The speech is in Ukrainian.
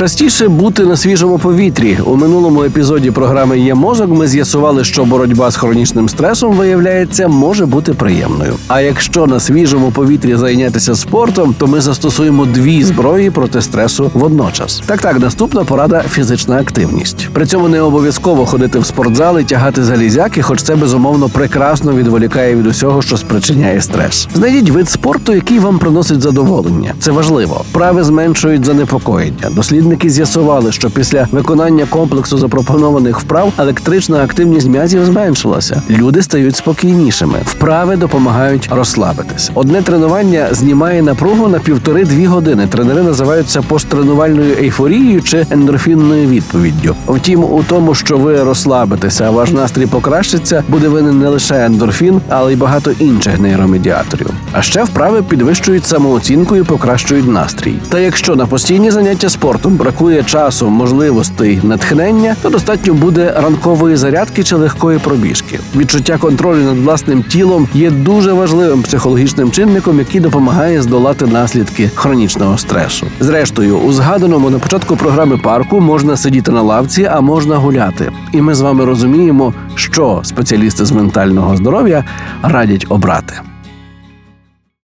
Частіше бути на свіжому повітрі у минулому епізоді програми Є мозок. Ми з'ясували, що боротьба з хронічним стресом виявляється може бути приємною. А якщо на свіжому повітрі зайнятися спортом, то ми застосуємо дві зброї проти стресу водночас. Так, так, наступна порада фізична активність. При цьому не обов'язково ходити в спортзал і тягати залізяки, хоч це безумовно прекрасно відволікає від усього, що спричиняє стрес. Знайдіть вид спорту, який вам приносить задоволення. Це важливо. Вправи зменшують занепокоєння. Дослідники з'ясували, що після виконання комплексу запропонованих вправ електрична активність м'язів зменшилася. Люди стають спокійнішими. Вправи допомагають розслабитись. Одне тренування знімає напругу на півтори-дві години. Тренери називають це посттренувальною ейфорією чи ендорфінною відповіддю. Втім, у тому, що ви розслабитеся, а ваш настрій покращиться, буде винен не лише ендорфін, але й багато інших нейромедіаторів. А ще вправи підвищують самооцінку і покращують настрій. Та якщо на постійні заняття спортом бракує часу, можливостей, натхнення, то достатньо буде ранкової зарядки чи легкої пробіжки. Відчуття контролю над власним тілом є дуже важливим психологічним чинником, який допомагає здолати наслідки хронічного стресу. Зрештою, у згаданому на початку програми парку можна сидіти на лавці, а можна гуляти. І ми з вами розуміємо, що спеціалісти з ментального здоров'я радять обрати.